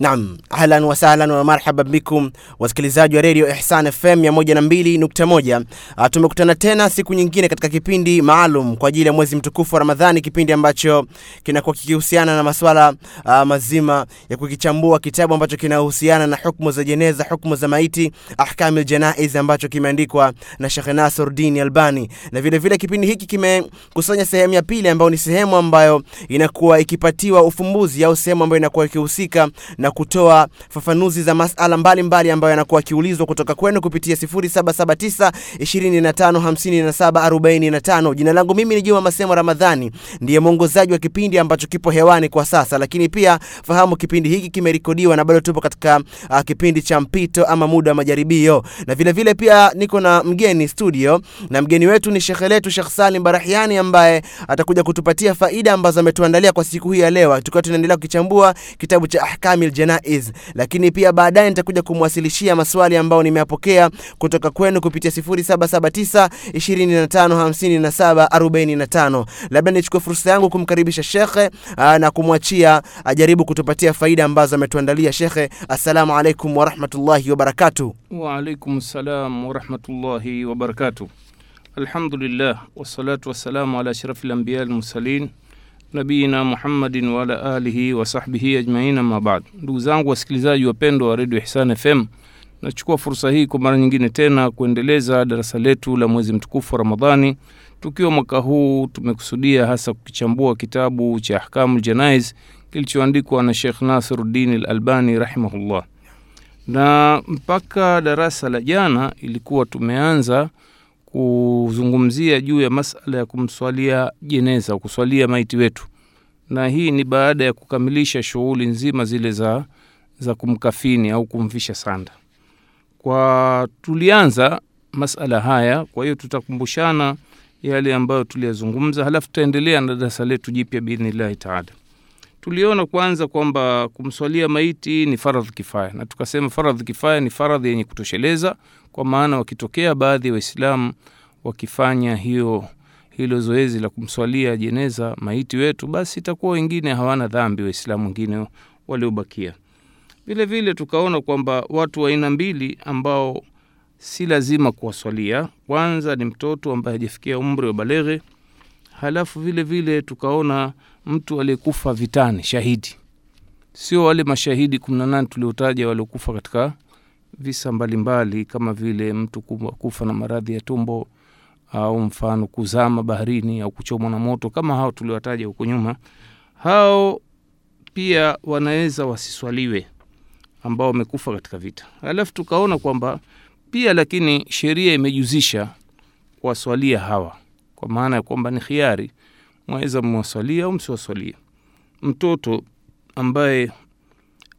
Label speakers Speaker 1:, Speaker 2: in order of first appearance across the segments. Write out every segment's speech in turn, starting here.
Speaker 1: Naam, ahlan wasahlan wa marhaban bikum wasikilizaji wa redio Ihsan FM 102.1. Uh, tumekutana tena siku nyingine katika kipindi maalum kwa ajili ya mwezi mtukufu wa Ramadhani, kipindi ambacho kinakuwa kikihusiana na masuala uh, mazima ya kukichambua kitabu ambacho kinahusiana na hukumu za jeneza, hukumu za maiti, ahkamil janaiz ambacho kimeandikwa na Sheikh Nasruddin Albani, na vile vile kipindi hiki kimekusanya sehemu ya pili ambayo ni sehemu ambayo inakuwa ikipatiwa ufumbuzi au sehemu ambayo inakuwa ikihusika na kutoa fafanuzi za masala mbalimbali ambayo yanakuwa akiulizwa kutoka kwenu kupitia 0779 255745. Jina langu mimi ni Juma Masemo Ramadhani, ndiye mwongozaji wa kipindi ambacho kipo hewani kwa sasa, lakini pia fahamu kipindi hiki kimerekodiwa na bado tupo katika uh, kipindi cha mpito ama muda wa majaribio, na vile vile pia niko na mgeni studio, na mgeni wetu ni shekhe letu Sheikh Salim Barahiani ambaye atakuja kutupatia faida ambazo ametuandalia kwa siku hii ya leo, tukiwa tunaendelea kukichambua kitabu cha Ahkamil Janaiz, lakini pia baadaye nitakuja kumwasilishia maswali ambayo nimeyapokea kutoka kwenu kupitia 0779 255745. Labda nichukue fursa yangu kumkaribisha shekhe na kumwachia ajaribu kutupatia faida ambazo ametuandalia. Shekhe, assalamu alaikum warahmatullahi wabarakatuh.
Speaker 2: Waalaikum salam warahmatullahi wabarakatu. Alhamdulillah wassalatu wassalamu ala ashrafil anbiya almursalin nabiyina Muhammadin waala alihi wasahbihi ajmain, amma baad. Ndugu zangu wasikilizaji wapendwa wa redio Ihsan FM, nachukua fursa hii kwa mara nyingine tena kuendeleza darasa letu la mwezi mtukufu wa Ramadhani, tukiwa mwaka huu tumekusudia hasa kukichambua kitabu cha ahkamu Janaiz kilichoandikwa na shekh Nasiruddin al-Albani rahimahullah, na mpaka darasa la jana ilikuwa tumeanza kuzungumzia juu ya masala ya kumswalia jeneza, kuswalia maiti wetu, na hii ni baada ya kukamilisha shughuli nzima zile za, za kumkafini au kumvisha sanda. Kwa tulianza masala haya, kwa hiyo tutakumbushana yale ambayo tuliyazungumza, halafu tutaendelea na darasa letu jipya biidhnillahi taala. Tuliona kwanza kwamba kumswalia maiti ni faradhi kifaya, na tukasema faradhi kifaya ni faradhi yenye kutosheleza, kwa maana wakitokea baadhi ya wa Waislamu wakifanya hiyo hilo zoezi la kumswalia jeneza maiti wetu, basi itakuwa wengine hawana dhambi, Waislamu wengine waliobakia. Vile vile tukaona kwamba watu wa aina mbili ambao si lazima kuwaswalia, kwanza ni mtoto ambaye hajafikia umri wa baleghe, halafu vile vile tukaona mtu aliyekufa vitani, shahidi, sio wale mashahidi kumi na nane tuliotaja waliokufa katika visa mbalimbali mbali, kama vile mtu kufa na maradhi ya tumbo au mfano kuzama baharini au kuchomwa na moto kama hao tuliwataja huko nyuma. Hao pia wanaweza wasiswaliwe, ambao wamekufa katika vita. Alafu tukaona kwamba pia, lakini sheria imejuzisha kuwaswalia hawa, kwa maana ya kwamba ni khiari, mwaweza mwaswalie au msiwaswalia. Mtoto ambaye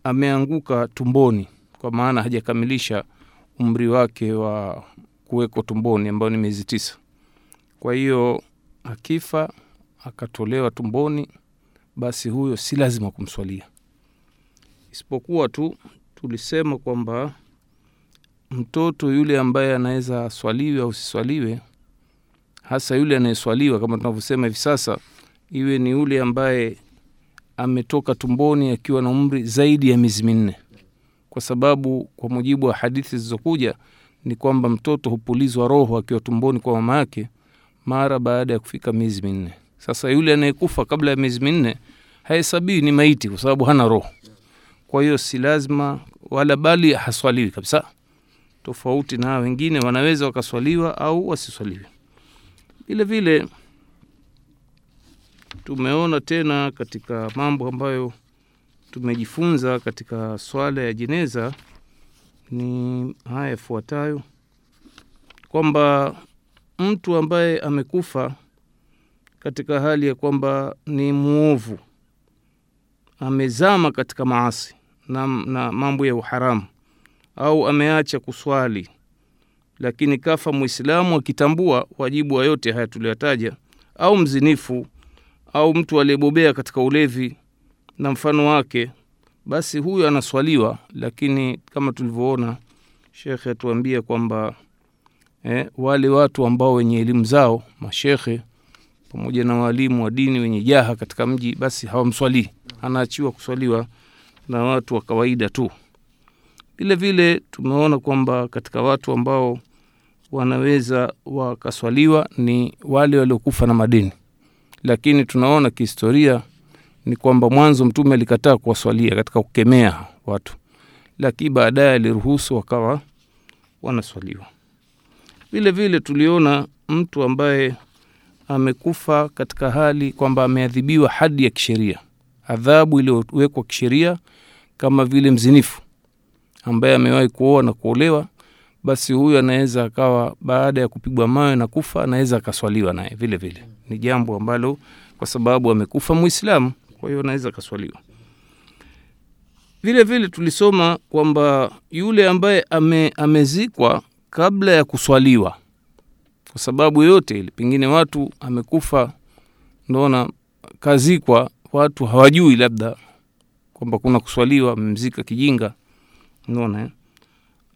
Speaker 2: ameanguka tumboni kwa maana hajakamilisha umri wake wa kuwekwa tumboni ambayo ni miezi tisa. Kwa hiyo akifa akatolewa tumboni, basi huyo si lazima kumswalia, isipokuwa tu tulisema kwamba mtoto yule ambaye anaweza aswaliwe au siswaliwe, hasa yule anayeswaliwa kama tunavyosema hivi sasa, iwe ni yule ambaye ametoka tumboni akiwa na umri zaidi ya miezi minne kwa sababu kwa mujibu wa hadithi zilizokuja ni kwamba mtoto hupulizwa roho akiwa tumboni kwa mama yake mara baada ya kufika miezi minne. Sasa yule anayekufa kabla ya miezi minne hahesabii ni maiti, kwa sababu hana roho. Kwa hiyo si lazima wala, bali haswaliwi kabisa, tofauti na wengine wanaweza wakaswaliwa au wasiswaliwe. Vile vile tumeona tena katika mambo ambayo tumejifunza katika swala ya jeneza ni haya yafuatayo, kwamba mtu ambaye amekufa katika hali ya kwamba ni muovu, amezama katika maasi na, na mambo ya uharamu, au ameacha kuswali, lakini kafa Mwislamu akitambua wajibu wa yote haya tuliyotaja, au mzinifu au mtu aliyebobea katika ulevi na mfano wake, basi huyu anaswaliwa. Lakini kama tulivyoona, shekhe atuambia kwamba eh, wale watu ambao wenye elimu zao mashekhe pamoja na waalimu wa dini wenye jaha katika mji, basi hawamswalii, anaachiwa kuswaliwa na watu wa kawaida tu. Vile vile tumeona kwamba katika watu ambao wanaweza wakaswaliwa ni wale waliokufa na madini. Lakini tunaona kihistoria ni kwamba mwanzo Mtume alikataa kuwaswalia katika kukemea watu, lakini baadaye aliruhusu wakawa wanaswaliwa. Vile vile tuliona mtu ambaye amekufa katika hali kwamba ameadhibiwa hadi ya kisheria, adhabu iliyowekwa kisheria, kama vile mzinifu ambaye amewahi kuoa na kuolewa, basi huyu anaweza akawa baada ya kupigwa mawe na kufa, anaweza akaswaliwa naye vile vile. Ni jambo ambalo kwa sababu amekufa Muislamu, kwa hiyo anaweza akaswaliwa. Vile vile tulisoma kwamba yule ambaye ame, amezikwa kabla ya kuswaliwa kwa sababu yoyote ile, pengine watu amekufa, naona kazikwa, watu hawajui labda kwamba kuna kuswaliwa, amemzika kijinga, naona eh?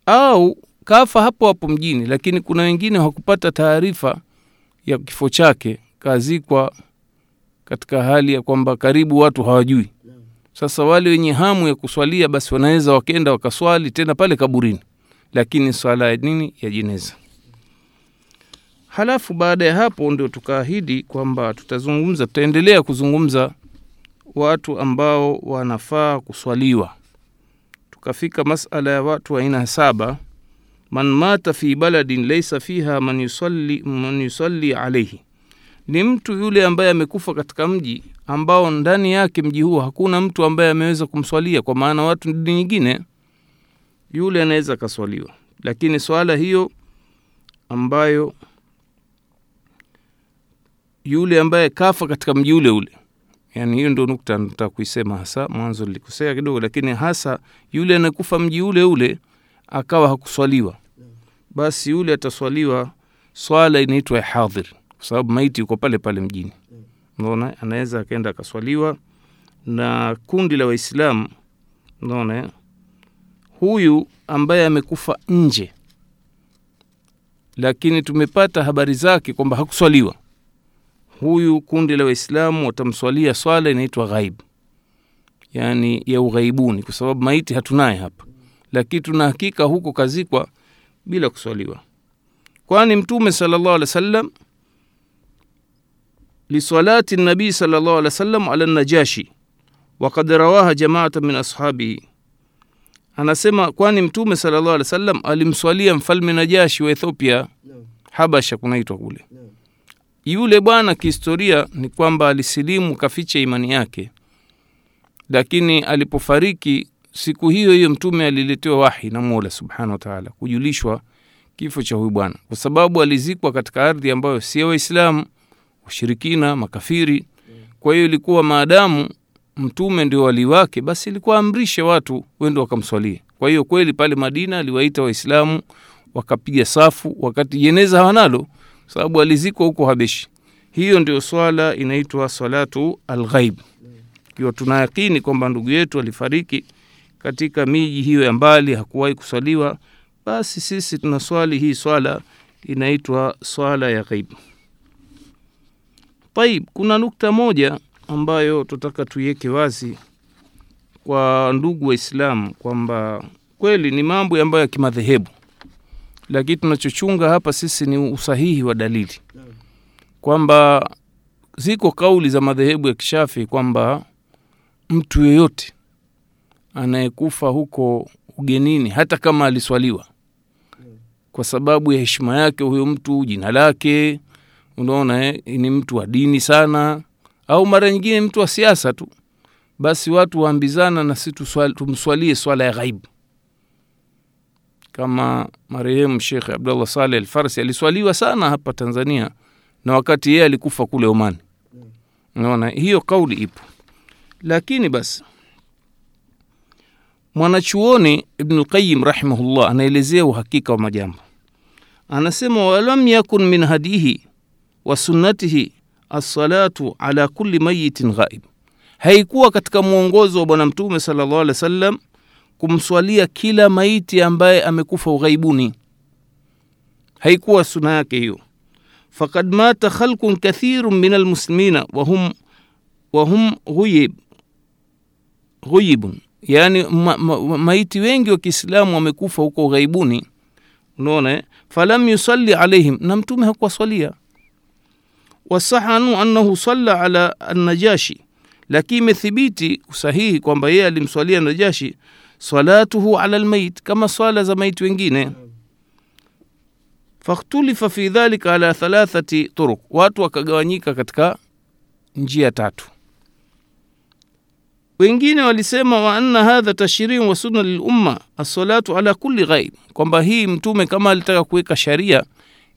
Speaker 2: au kafa hapo hapo mjini, lakini kuna wengine hawakupata taarifa ya kifo chake, kazikwa katika hali ya kwamba karibu watu hawajui. Sasa wale wenye hamu ya kuswalia, basi wanaweza wakenda wakaswali tena pale kaburini, lakini swala ya nini ya jeneza. Halafu baada ya hapo ndio tukaahidi kwamba tutazungumza, tutaendelea kuzungumza watu ambao wanafaa kuswaliwa. Tukafika masala ya watu aina saba, man mata fi baladin laisa fiha man yusalli, man yusalli alaihi, ni mtu yule ambaye amekufa katika mji ambao ndani yake mji huo hakuna mtu ambaye ameweza kumswalia, kwa maana watu dini nyingine, yule anaweza akaswaliwa. Lakini swala hiyo ambayo yule ambaye kafa katika mji ule ule, yani hiyo ndo nukta nataka kuisema hasa. Mwanzo nilikosea kidogo, lakini hasa yule anayekufa mji ule ule akawa hakuswaliwa, basi yule ataswaliwa swala inaitwa hadhir, kwa sababu maiti yuko pale pale mjini. naona anaweza akaenda akaswaliwa na kundi la Waislamu. naona huyu ambaye amekufa nje, lakini tumepata habari zake kwamba hakuswaliwa huyu kundi la Waislamu watamswalia swala inaitwa ghaib, yani ya ughaibuni, kwa sababu maiti hatunaye hapa, lakini tuna hakika huko kazikwa bila kuswaliwa, kwani Mtume salllah alih wa sallam lisalati nabii salllah alih wa sallam ala najashi wakad rawaha jamaata min ashabihi, anasema kwani Mtume salllah alih wa sallam alimswalia mfalme Najashi wa Ethiopia, Habasha kunaitwa kule yule bwana kihistoria ni kwamba alisilimu kaficha imani yake, lakini alipofariki siku hiyo hiyo Mtume aliletewa wahi na Mola subhanahu wa kujulishwa kifo cha huyu bwana, kwa sababu alizikwa katika ardhi ambayo si Waislamu, washirikina, makafiri. Kwa hiyo ilikuwa maadamu Mtume ndio wali wake, basi ilikuwa amrishe watu wende wakamswalie. Kwa hiyo kweli pale Madina aliwaita Waislamu wakapiga safu, wakati jeneza hawanalo sababu alizikwa huko Habeshi. Hiyo ndio swala inaitwa salatu alghaib, ikiwa tunayakini kwamba ndugu yetu alifariki katika miji hiyo ya mbali, hakuwahi kuswaliwa, basi sisi tunaswali hii swala inaitwa swala ya ghaib. Taib, kuna nukta moja ambayo tutaka tuiweke wazi kwa ndugu Waislamu kwamba kweli ni mambo ambayo ya kimadhehebu lakini tunachochunga hapa sisi ni usahihi wa dalili, kwamba ziko kauli za madhehebu ya kishafi kwamba mtu yeyote anayekufa huko ugenini, hata kama aliswaliwa, kwa sababu ya heshima yake huyo mtu, jina lake, unaona eh, ni mtu wa dini sana, au mara nyingine mtu wa siasa tu, basi watu waambizana na si tumswalie swala ya ghaibu kama marehemu Shekh Abdullah Saleh Alfarsi aliswaliwa sana hapa Tanzania, na wakati yeye alikufa kule Omani. Unaona, hiyo kauli ipo, lakini basi mwanachuoni ibnulqayim rahimahullah anaelezea uhakika wa majambo, anasema walam yakun min hadihi wa sunnatihi assalatu ala kulli mayitin ghaib, haikuwa katika mwongozo wa Bwana Mtume sallallahu alaihi wasallam kumswalia kila maiti ambaye amekufa ughaibuni, haikuwa suna yake hiyo. Fakad mata khalqun kathirun min almuslimina wahum, wahum huyib, huyibun yaani ma, ma, maiti wengi wa kiislamu wamekufa huko ughaibuni. Unaona eh? falam yusalli alaihim na mtume hakuwaswalia. Wasahanu annahu salla ala annajashi. Lakini imethibiti usahihi kwamba yeye alimswalia najashi salatuhu ala lmait kama swala za maiti wengine. Fakhtulifa fi dhalika ala thalathati turuk watu wakagawanyika katika njia tatu. Wengine walisema wa anna hadha tashriu wa sunna lilumma assalatu ala kulli ghaib kwamba hii mtume kama alitaka kuweka sharia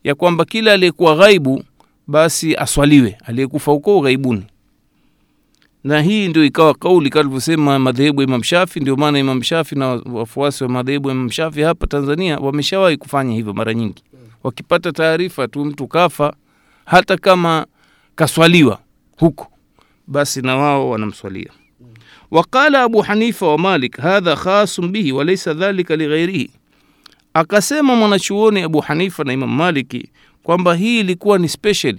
Speaker 2: ya kwamba kila aliyekuwa ghaibu basi aswaliwe aliyekufa huko ughaibuni na hii ndio ikawa kauli kalivyosema madhehebu ya Imam Shafi. Ndio maana Imam Shafi na wafuasi wa madhehebu ya Imam Shafi hapa Tanzania wameshawahi kufanya hivyo mara nyingi, wakipata taarifa tu mtu kafa, hata kama kaswaliwa huko, basi na wao wanamswalia. Waqala Abu Hanifa wa Malik, hadha khasun bihi walaysa dhalika lighairihi, akasema mwanachuoni Abu Hanifa na Imam Maliki kwamba hii ilikuwa ni special,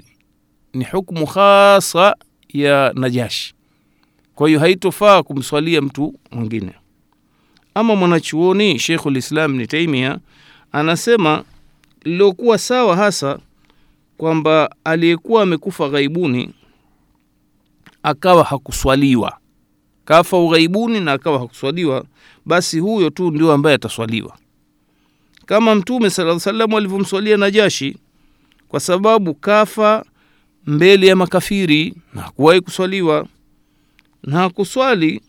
Speaker 2: ni hukmu khasa ya Najashi kwa hiyo haitofaa kumswalia mtu mwingine. Ama mwanachuoni Sheikhul Islam ni Taimia anasema lilokuwa sawa hasa kwamba aliyekuwa amekufa ghaibuni akawa hakuswaliwa, kafa ughaibuni na akawa hakuswaliwa, basi huyo tu ndio ambaye ataswaliwa, kama Mtume sallallahu salam alivyomswalia Najashi, kwa sababu kafa mbele ya makafiri na hakuwahi kuswaliwa na hakuswali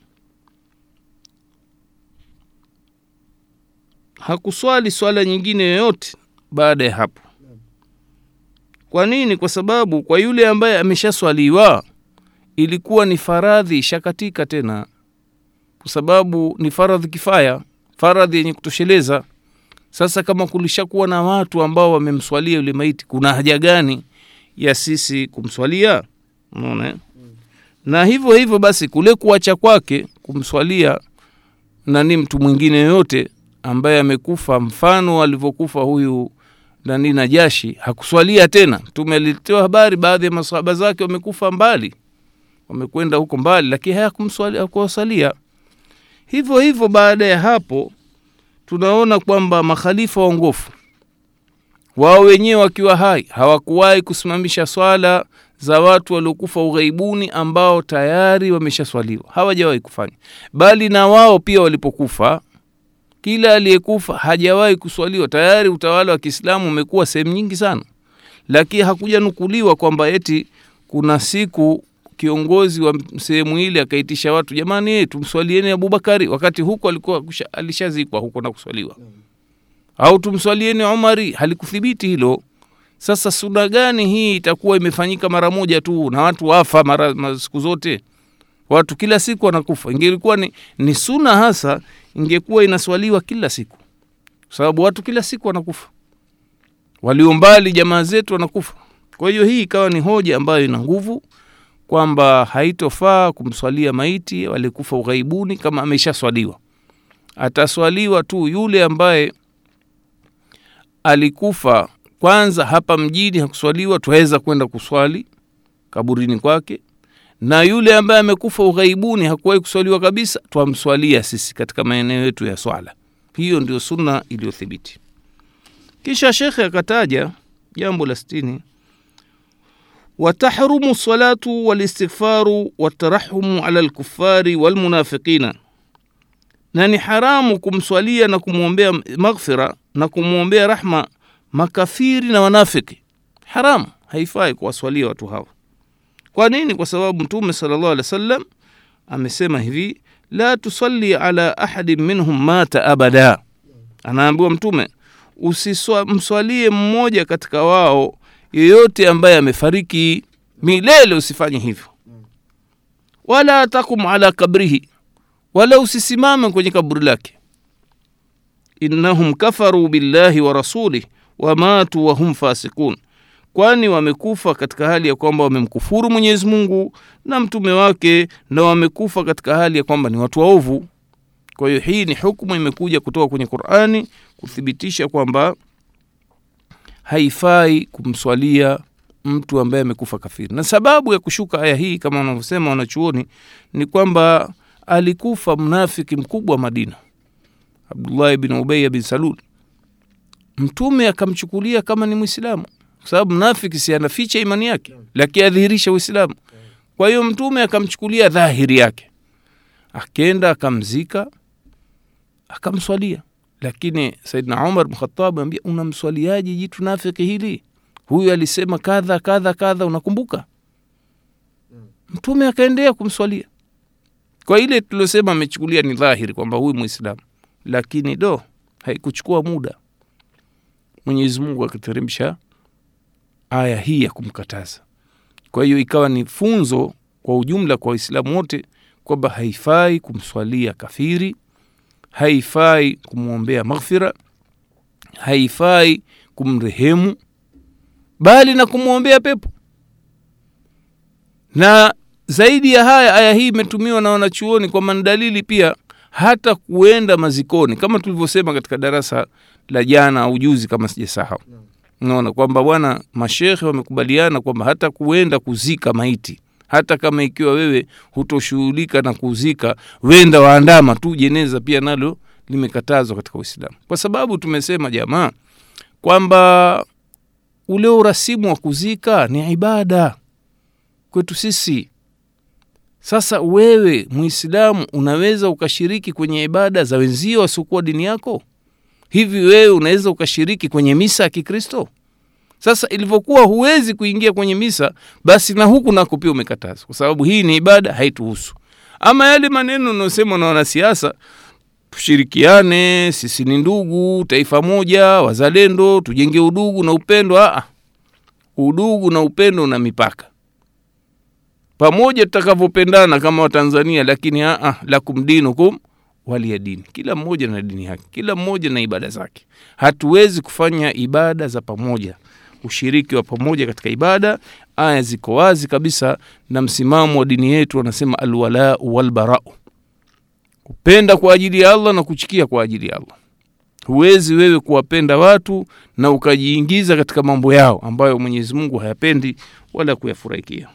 Speaker 2: hakuswali swala nyingine yoyote baada ya hapo. Kwa nini? Kwa sababu kwa yule ambaye ameshaswaliwa ilikuwa ni faradhi ishakatika tena, kwa sababu ni faradhi kifaya, faradhi yenye kutosheleza. Sasa kama kulishakuwa na watu ambao wamemswalia yule maiti, kuna haja gani ya sisi kumswalia? Unaona na hivyo hivyo basi kule kuacha kwake kumswalia nani mtu mwingine yoyote ambaye amekufa mfano alivyokufa huyu nani Najashi hakuswalia tena. Mtume alitoa habari, baadhi ya masahaba zake wamekufa mbali, wamekwenda huko mbali, lakini hakuwasalia. Hivyo hivyo baada ya hapo tunaona kwamba makhalifa waongofu wao wenyewe wakiwa hai hawakuwahi kusimamisha swala za watu waliokufa ughaibuni ambao tayari wameshaswaliwa, hawajawahi kufanya. Bali na wao pia walipokufa, kila aliyekufa hajawahi kuswaliwa. Tayari utawala wa Kiislamu umekuwa sehemu nyingi sana, lakini hakujanukuliwa kwamba eti kuna siku kiongozi wa sehemu ile akaitisha watu, jamani, tumswalieni Abubakari, wakati huko alikuwa alishazikwa huko na kuswaliwa, au tumswalieni Umari. Halikuthibiti hilo. Sasa suna gani hii itakuwa imefanyika mara moja tu na watu wafa mara siku zote, watu kila siku wanakufa? Ingelikuwa ni, ni suna hasa, ingekuwa inaswaliwa kila siku, sababu watu kila siku wanakufa, walio jamaa zetu wanakufa. Kwa hiyo hii ikawa ni hoja ambayo ina nguvu kwamba haitofaa kumswalia maiti aliyekufa ughaibuni kama ameshaswaliwa. Ataswaliwa tu yule ambaye alikufa kwanza hapa mjini hakuswaliwa, twaweza kwenda kuswali kaburini kwake, na yule ambaye amekufa ughaibuni hakuwahi kuswaliwa kabisa, twamswalia sisi katika maeneo yetu ya swala. Hiyo ndio sunna iliyothibiti. Kisha shekhe akataja jambo la stini watahrumu salatu walistighfaru watarahumu ala lkufari walmunafikina na ni haramu kumswalia na kumwombea maghfira na kumwombea rahma makafiri na wanafiki, haramu, haifai kuwaswalia watu hawa. Kwa nini? Kwa sababu Mtume salllah alih wasallam amesema hivi, la tusalli ala ahadin minhum mata abada. Anaambiwa Mtume usimswalie mmoja katika wao yeyote ambaye amefariki milele, usifanye hivyo. Wala takum ala kabrihi, wala usisimame kwenye kaburi lake. Innahum kafaru billahi wa rasulih wamatu wahum fasikun, kwani wamekufa katika hali ya kwamba wamemkufuru Mwenyezi Mungu na mtume wake, na wamekufa katika hali ya kwamba ni watu waovu. Kwa hiyo hii ni hukumu imekuja kutoka kwenye Qur'ani kuthibitisha kwamba haifai kumswalia mtu ambaye amekufa kafiri. Na sababu ya kushuka aya hii kama wanavyosema wanachuoni ni kwamba alikufa mnafiki mkubwa madina abdullahi bin ubaya bin salul mtume akamchukulia kama ni mwislamu kwa sababu mnafiki si anaficha imani yake lakini adhihirisha uislamu. Kwa hiyo mtume akamchukulia dhahiri yake. Akenda akamzika akamswalia. Lakini saidna umar bn khatab ambia unamswaliaje jitu nafiki hili? Huyu alisema kadha kadha kadha unakumbuka? Mtume akaendea kumswalia. Kwa ile tuliosema amechukulia ni dhahiri kwamba huyu mwislamu lakini do haikuchukua muda mwenyezi mungu akateremsha aya hii ya kumkataza. Kwa hiyo ikawa ni funzo kwa ujumla kwa waislamu wote kwamba haifai kumswalia kafiri haifai kumwombea maghfira haifai kumrehemu bali na kumwombea pepo. Na zaidi ya haya aya hii imetumiwa na wanachuoni kwamba ni pia hata kuenda mazikoni. Kama tulivyosema katika darasa la jana au juzi kama sijasahau. Naona kwamba bwana mashehe wamekubaliana kwamba hata kuenda kuzika maiti hata kama ikiwa wewe hutoshughulika na kuzika wenda waandama tu jeneza pia nalo limekatazwa katika uislamu. Kwa sababu tumesema jamaa kwamba ule urasimu wa kuzika ni ibada kwetu sisi. Sasa wewe muislamu unaweza ukashiriki kwenye ibada za wenzio wasiokuwa dini yako hivi wewe unaweza ukashiriki kwenye misa ya kikristo? Sasa ilivyokuwa huwezi kuingia kwenye misa basi na huku nako pia umekatazwa kwa sababu hii ni ibada haituhusu. Ama yale maneno unaosemwa na wanasiasa tushirikiane sisi ni ndugu taifa moja wazalendo tujenge udugu na upendo Aa, udugu na upendo una mipaka. Pamoja tutakavyopendana kama watanzania lakini aa, lakum dinukum walia dini. Kila mmoja na dini yake. Kila mmoja na ibada zake. Hatuwezi kufanya ibada za pamoja. Ushiriki wa pamoja katika ibada aya ziko wazi kabisa na msimamo wa dini yetu wanasema alwalau walbarau. Kupenda kwa ajili ya allah na kuchikia kwa ajili ya allah. Huwezi wewe kuwapenda watu na ukajiingiza katika mambo yao ambayo mwenyezi mungu hayapendi wala kuyafurahikia.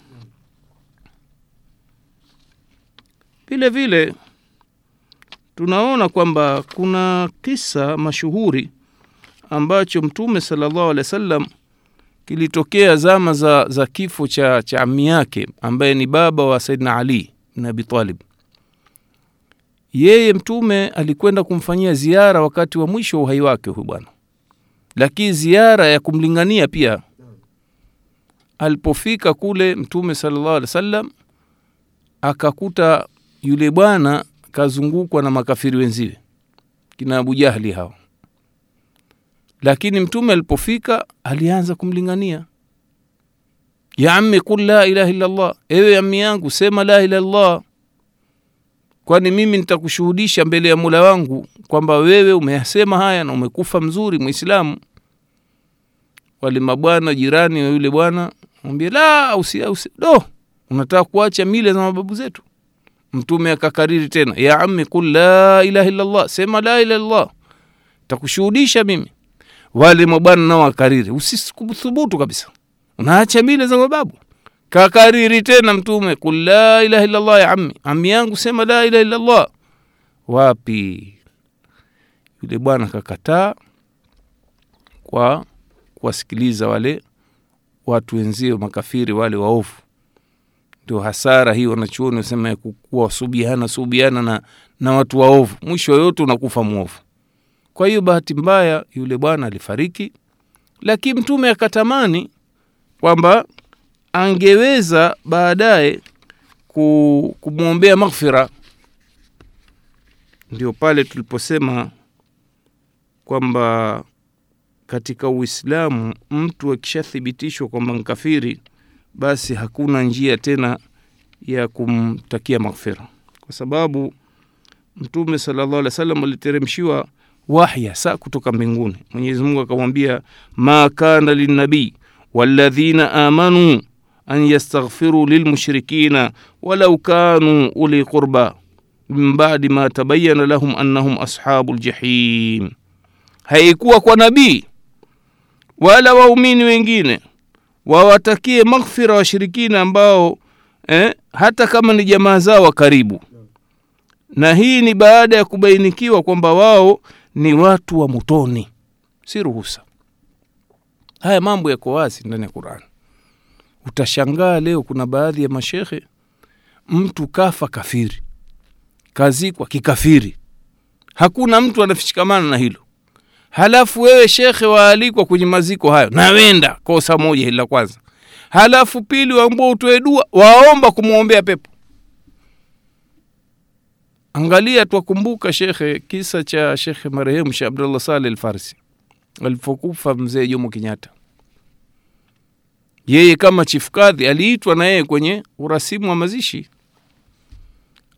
Speaker 2: Vile vile tunaona kwamba kuna kisa mashuhuri ambacho mtume salllahu alehi wa sallam kilitokea zama za, za kifo cha, cha ami yake ambaye ni baba wa saidna ali bin abi yeye mtume alikwenda kumfanyia ziara wakati wa mwisho wa uhai wake huyu bwana. Lakini ziara ya kumlingania pia alipofika kule mtume salllahu alehi wa sallam akakuta yule bwana kazungukwa na makafiri wenziwe kina abu hao. Lakini mtume alipofika alianza kumlingania. Ya ammi kul la ilaha illallah ewe ammi yangu sema la ilaha illallah kwani mimi nitakushuhudisha mbele ya mula wangu kwamba wewe umeyasema haya na umekufa mzuri mwislamu wale mabwana jirani wa yule bwana mwambie la usi, usi, do. Unataka kuacha mila za mababu zetu mtume akakariri tena ya ami qul la ilaha illallah sema la ilaha illallah takushuhudisha mimi. Wale mabwana nao akariri usithubutu kabisa. Unaacha mila za mababu. Kakariri tena mtume qul la ilaha illallah ya ami ami yangu sema la ilaha illallah wapi? Yule bwana kakataa kwa kuwasikiliza wale watu wenzio makafiri wale waovu ndio hasara hii wanachuoni wasema ya subiana na, na watu waovu. Mwisho yoyote unakufa mwovu. Kwa hiyo bahati mbaya yule bwana alifariki. Lakini mtume akatamani kwamba angeweza baadaye kumwombea maghfira. Ndio pale tuliposema kwamba katika uislamu mtu akishathibitishwa kwamba nkafiri basi hakuna njia tena ya kumtakia maghfira. Kwa sababu mtume salllahu alih wasallam aliteremshiwa wahya saa kutoka mbinguni. Mwenyezi mungu akamwambia ma kana linabii waladhina amanuu an yastaghfiru lilmushrikina walau kanuu uli qurba min badi ma tabayana lahum annahum ashabu ljahim haikuwa kwa nabii wala waumini wengine wawatakie maghfira washirikina ambao eh, hata kama ni jamaa zao wa karibu. Na hii ni baada ya kubainikiwa kwamba wao ni watu wa motoni. Si ruhusa. Haya mambo yako wazi ndani ya qurani utashangaa leo kuna baadhi ya mashekhe mtu kafa kafiri kazikwa kikafiri. Hakuna mtu anafishikamana na hilo halafu wewe shekhe waalikwa kwenye maziko hayo nawenda kosa moja hili la kwanza. Halafu pili waambua utoe dua waomba kumwombea pepo. Angalia twakumbuka shekhe kisa cha shekhe marehemu sheh abdullah saleh alfarsi alipokufa mzee jomo kenyatta. Yeye kama chifukadhi aliitwa na yeye kwenye urasimu wa mazishi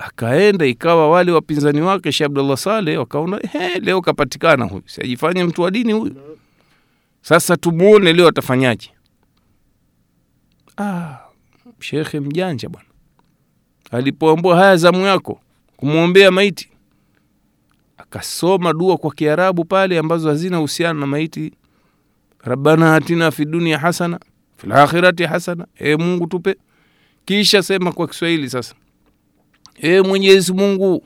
Speaker 2: akaenda ikawa wale wapinzani wake sheh abdullah saleh wakaona leo kapatikana huyu. Siajifanye mtu wa dini huyu? Sasa tumuone leo atafanyaje? Ah, shekhe mjanja bwana. Alipoambua haya zamu yako kumwombea maiti akasoma dua kwa kiarabu pale ambazo hazina uhusiano na maiti. Rabbana atina fi dunia hasana fil akhirati hasana e mungu tupe. Kisha sema kwa kiswahili sasa e mwenyezi mungu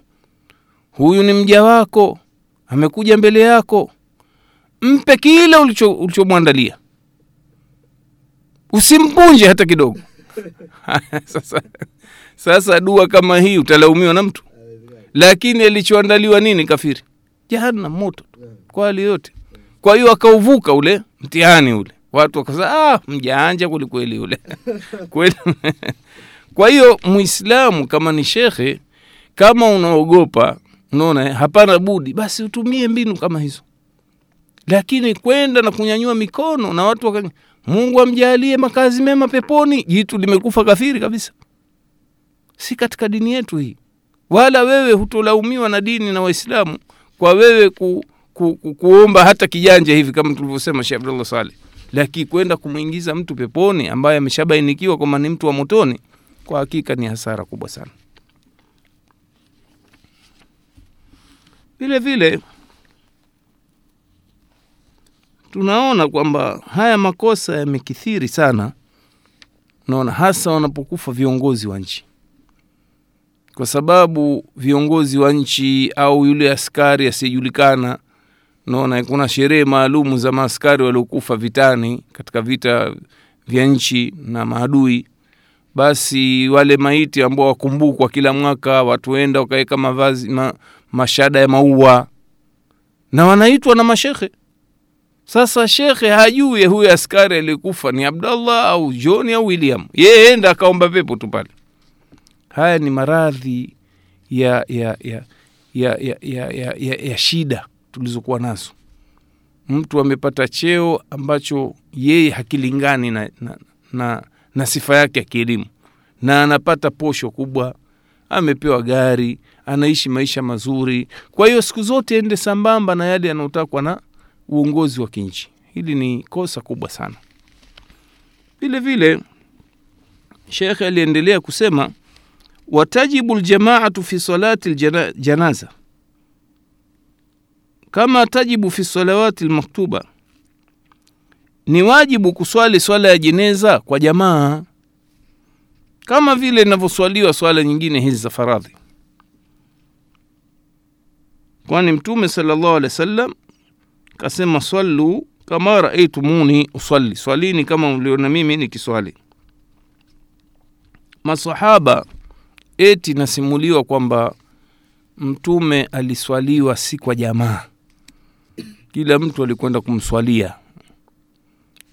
Speaker 2: huyu ni mja wako amekuja mbele yako. Mpe kile ulichomwandalia. Usimpunje hata kidogo. Sasa, sasa dua kama hii utalaumiwa na mtu? Lakini alichoandaliwa nini kafiri? Jahannam moto kwa hali yote kwa hiyo akauvuka ule mtihani ule. Watu wakasema ah, mjaanja kwelikweli ule. Kweli kwa hiyo muislamu kama ni shekhe kama unaogopa unaona hapana budi basi utumie mbinu kama hizo. Lakini kwenda na kunyanyua mikono na watu waka, mungu amjalie makazi mema peponi jitu limekufa kafiri kabisa. Si katika dini yetu hii. Wala wewe hutolaumiwa na dini na waislamu kwa wewe ku, ku, ku, kuomba hata kijanja hivi kama tulivyosema sheh abdullah saleh. Lakini kwenda kumwingiza mtu peponi ambaye ameshabainikiwa kwamba ni mtu wa motoni kwa hakika ni hasara kubwa sana. Vile vile tunaona kwamba haya makosa yamekithiri sana naona hasa wanapokufa viongozi wa nchi. Kwa sababu viongozi wa nchi au yule askari asiyejulikana naona kuna sherehe maalumu za maaskari waliokufa vitani katika vita vya nchi na maadui basi wale maiti ambao wakumbukwa kila mwaka watu enda wakaweka mavazi ma, mashada ya maua. Na wanaitwa na mashekhe sasa shekhe hajui huyo askari aliyekufa ni abdallah au john au william. Yeye enda akaomba pepo tu pale. Haya ni maradhi ya ya ya ya, ya, ya, ya, ya, ya shida tulizokuwa nazo. Mtu amepata cheo ambacho yeye hakilingani na, na, na, na sifa yake ya kielimu. Na anapata posho kubwa. Amepewa gari anaishi maisha mazuri. Kwa hiyo siku zote ende sambamba na yale yanayotakwa na uongozi wa kinchi. Hili ni kosa kubwa sana. Vile vile shekhe aliendelea kusema watajibu ljamaatu fi salati ljanaza kama tajibu fi salawati lmaktuba ni wajibu kuswali swala ya jeneza kwa jamaa. Kama vile inavyoswaliwa swala nyingine hizi za faradhi. Kwani mtume salllahu alehi wa sallam kasema swallu kama raaitumuni uswali swalini kama mliona mimi nikiswali. Masahaba eti nasimuliwa kwamba mtume aliswaliwa si kwa jamaa. Kila mtu alikwenda kumswalia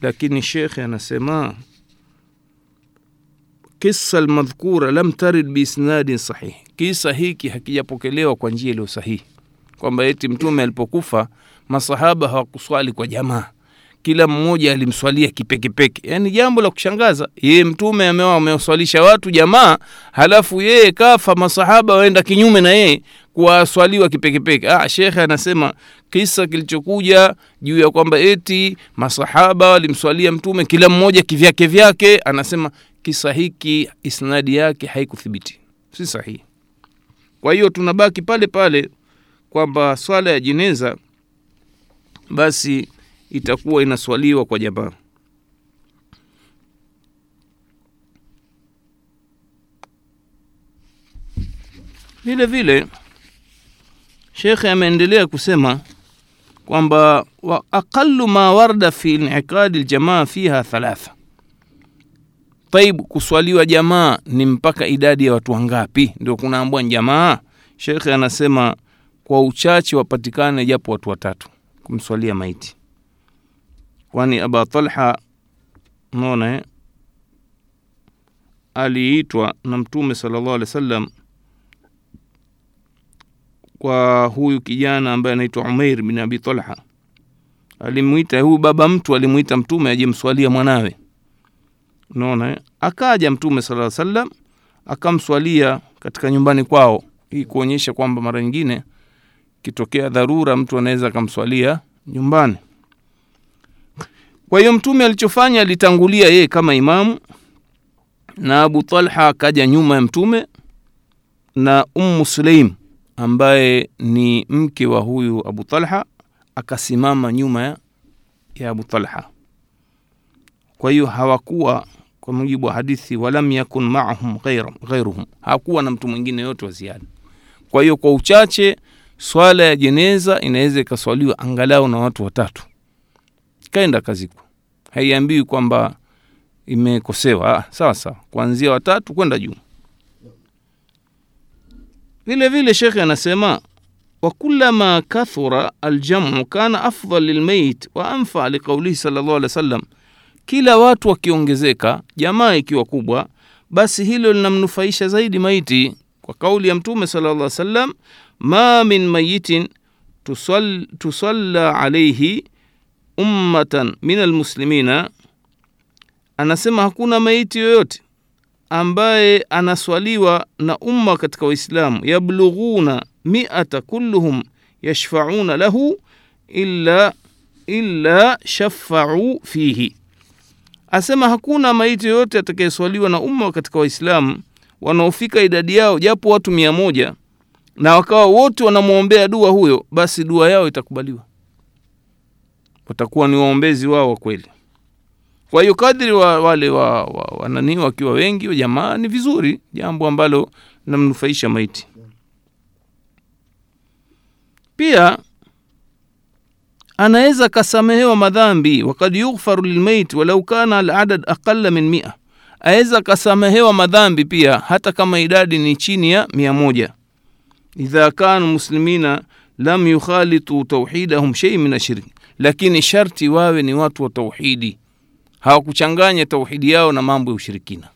Speaker 2: lakini shekhe anasema kisa almadhkura lam tarid biisnadin sahih. Kisa hiki hakijapokelewa kwa njia iliyo sahihi. Kwamba eti mtume alipokufa masahaba hawakuswali kwa jamaa kila mmoja alimswalia kipekepeke. Yaani jambo la kushangaza yeye mtume amewa amewaswalisha watu jamaa halafu yeye kafa masahaba waenda kinyume na yeye kuwaswaliwa kipekepeke. Ah, shekhe anasema kisa kilichokuja juu ya kwamba eti masahaba walimswalia mtume kila mmoja kivyake vyake anasema kisa hiki isnadi yake haikuthibiti. Si sahihi. Kwa hiyo tunabaki pale pale kwamba swala ya jeneza basi itakuwa inaswaliwa kwa jamaa. Vile vile shekhe ameendelea kusema kwamba wa aqalu ma warda fi in'iqadi ljamaa fiha thalatha. Taib kuswaliwa jamaa ni mpaka idadi ya watu wangapi? Ndio kunaambwa jamaa. Shekhe anasema kwa uchache wapatikane japo watu watatu kumswalia maiti kwani aba talha unaona eh? aliitwa na mtume sallallahu alaihi wasallam kwa huyu kijana ambaye anaitwa Umair bin Abi Talha. Alimwita huyu baba mtu alimwita mtume aje mswalia mwanawe. Unaona? Akaja mtume sallallahu alaihi wasallam akamswalia katika nyumbani kwao. Hii kuonyesha kwamba mara nyingine kitokea dharura mtu anaweza akamswalia nyumbani. Kwa hiyo mtume alichofanya alitangulia yeye kama imamu na Abu Talha akaja nyuma ya mtume na Ummu suleim ambaye ni mke wa huyu Abu Talha akasimama nyuma ya, ya Abu Talha. Kwa hiyo hawakuwa kwa mujibu wa hadithi, walam yakun maahum ghairuhum, hakuwa na mtu mwingine yote wa ziada. Kwa hiyo kwa uchache swala ya jeneza inaweza ikaswaliwa angalau na watu watatu, kaenda kazikwa, haiambiwi kwamba imekosewa. Ah, sawa, kuanzia watatu kwenda juu. vile vile shekhe anasema wakulama kathura aljamu kana afdal lilmeit wa anfa liqaulihi salllah alih wa sallam kila watu wakiongezeka, jamaa ikiwa kubwa, basi hilo linamnufaisha zaidi maiti, kwa kauli ya Mtume sallallahu alaihi wasallam, ma min mayitin tusall, tusalla alaihi ummatan min almuslimina, anasema hakuna maiti yoyote ambaye anaswaliwa na umma katika Waislamu, yablughuna miata kulluhum yashfauna lahu illa, illa shafau fihi, asema hakuna maiti yoyote atakayeswaliwa na umma katika Waislamu wanaofika idadi yao japo watu mia moja na wakawa wote wanamwombea dua huyo, basi dua yao itakubaliwa, watakuwa ni waombezi wao wa kweli. Kwa hiyo kadri wa, wale wa, wa, wa wakiwa wengi wa jamaa ni vizuri, jambo ambalo namnufaisha maiti. Pia anaweza kasamehewa madhambi, wakad yughfaru lilmaiti walau kana aladad aqala min mia, aweza kasamehewa madhambi pia hata kama idadi ni chini ya mia moja idha kanu muslimina lam yukhalitu tauhidahum shei min ashirki, lakini sharti wawe ni watu wa tauhidi. Hawakuchanganya tauhidi yao na mambo ya ushirikina,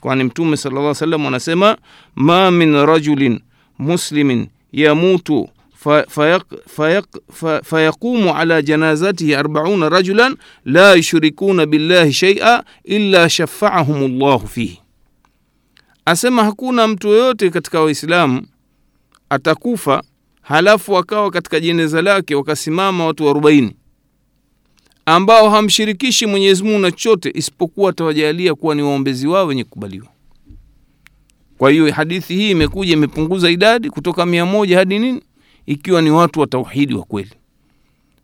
Speaker 2: kwani Mtume sallallahu alaihi wasallam anasema ma min rajulin muslimin yamutu fayaqumu ala janazatihi arbauna rajulan la yushrikuna billahi shaia illa shafaahum llahu fihi, asema hakuna mtu yoyote katika Waislamu atakufa halafu wakawa katika jeneza lake wakasimama watu arobaini ambao hamshirikishi Mwenyezi Mungu na chochote isipokuwa atawajalia kuwa ni waombezi wao wenye kukubaliwa. Kwa hiyo hadithi hii imekuja imepunguza idadi kutoka mia moja hadi nini, ikiwa ni watu wa tauhidi wa kweli,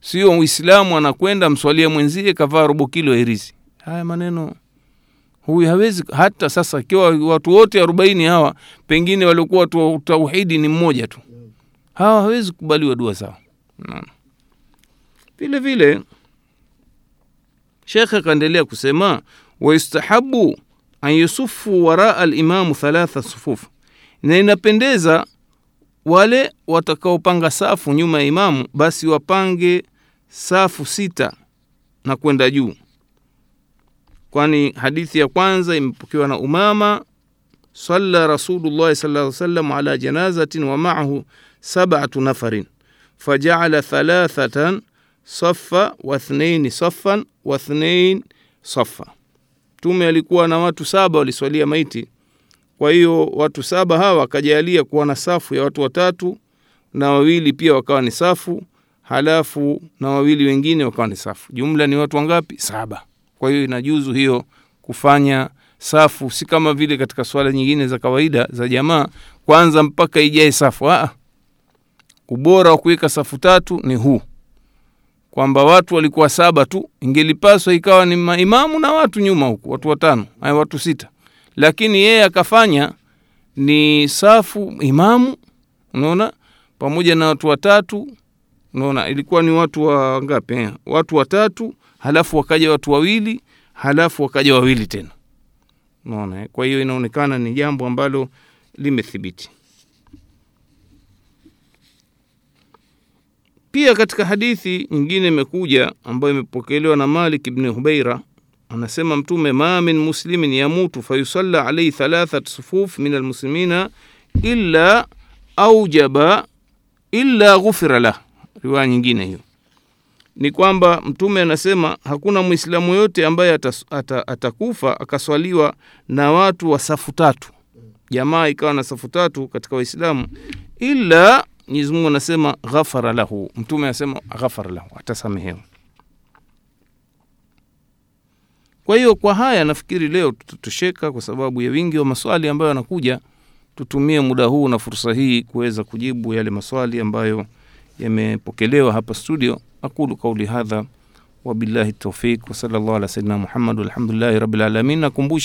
Speaker 2: sio Uislamu anakwenda mswalia mwenzie kavaa robo kilo ya. Haya maneno huyu hawezi hata sasa, ikiwa watu wote arobaini hawa pengine waliokuwa watu wa tauhidi ni mmoja tu, hawa hawezi kukubaliwa dua zao. Vile vile Shekhe akaendelea kusema wayustahabu an yusufu waraa alimamu thalatha sufuf, na inapendeza wale watakaopanga safu nyuma ya imamu basi wapange safu sita na kwenda juu, kwani hadithi ya kwanza imepokewa na Umama, salla Rasulullahi sallallahu alaihi wasallam ala janazatin wa maahu sab'atu nafarin fajaala thalathatan safa wathnaini safan wathnain safa. Mtume alikuwa na watu saba waliswalia maiti. Kwa hiyo watu saba hawa wakajalia kuwa na safu ya watu watatu na wawili pia wakawa ni safu, halafu na wawili wengine wakawa ni safu. Jumla ni watu wangapi? Saba. Kwa hiyo inajuzu hiyo kufanya safu, si kama vile katika swala nyingine za kawaida za jamaa, kwanza mpaka ijae safu. Aa, ubora wa kuweka safu tatu ni huu kwamba watu walikuwa saba tu, ingelipaswa ikawa ni maimamu na watu nyuma huku, watu watano, haya watu sita, lakini yeye akafanya ni safu imamu, unaona, pamoja na watu watatu unaona ilikuwa ni watu wa ngapi eh? watu watatu halafu wakaja watu wawili halafu wakaja wawili tena unaona eh? kwa hiyo inaonekana ni jambo ambalo limethibiti. Pia katika hadithi nyingine imekuja ambayo imepokelewa na malik ibn hubeira anasema mtume ma min muslimin yamutu fayusalla alaihi thalathat sufuf min almuslimina illa aujaba illa ghufira lah. Riwaya nyingine hiyo ni kwamba mtume anasema hakuna mwislamu yote ambaye atakufa akaswaliwa na watu wa safu tatu. Jamaa ikawa na safu tatu katika waislamu ila mwenyezi anasema ghafara lahu. Mtume anasema ghafara lahu atasamehewa. Kwa hiyo kwa haya nafikiri leo tutatosheka kwa sababu ya wingi wa maswali ambayo yanakuja. Tutumie muda huu na fursa hii kuweza kujibu yale maswali ambayo yamepokelewa hapa studio أقول قولي هذا وبالله التوفيق وصلى الله على سيدنا محمد والحمد لله رب العالمين. نكمبوش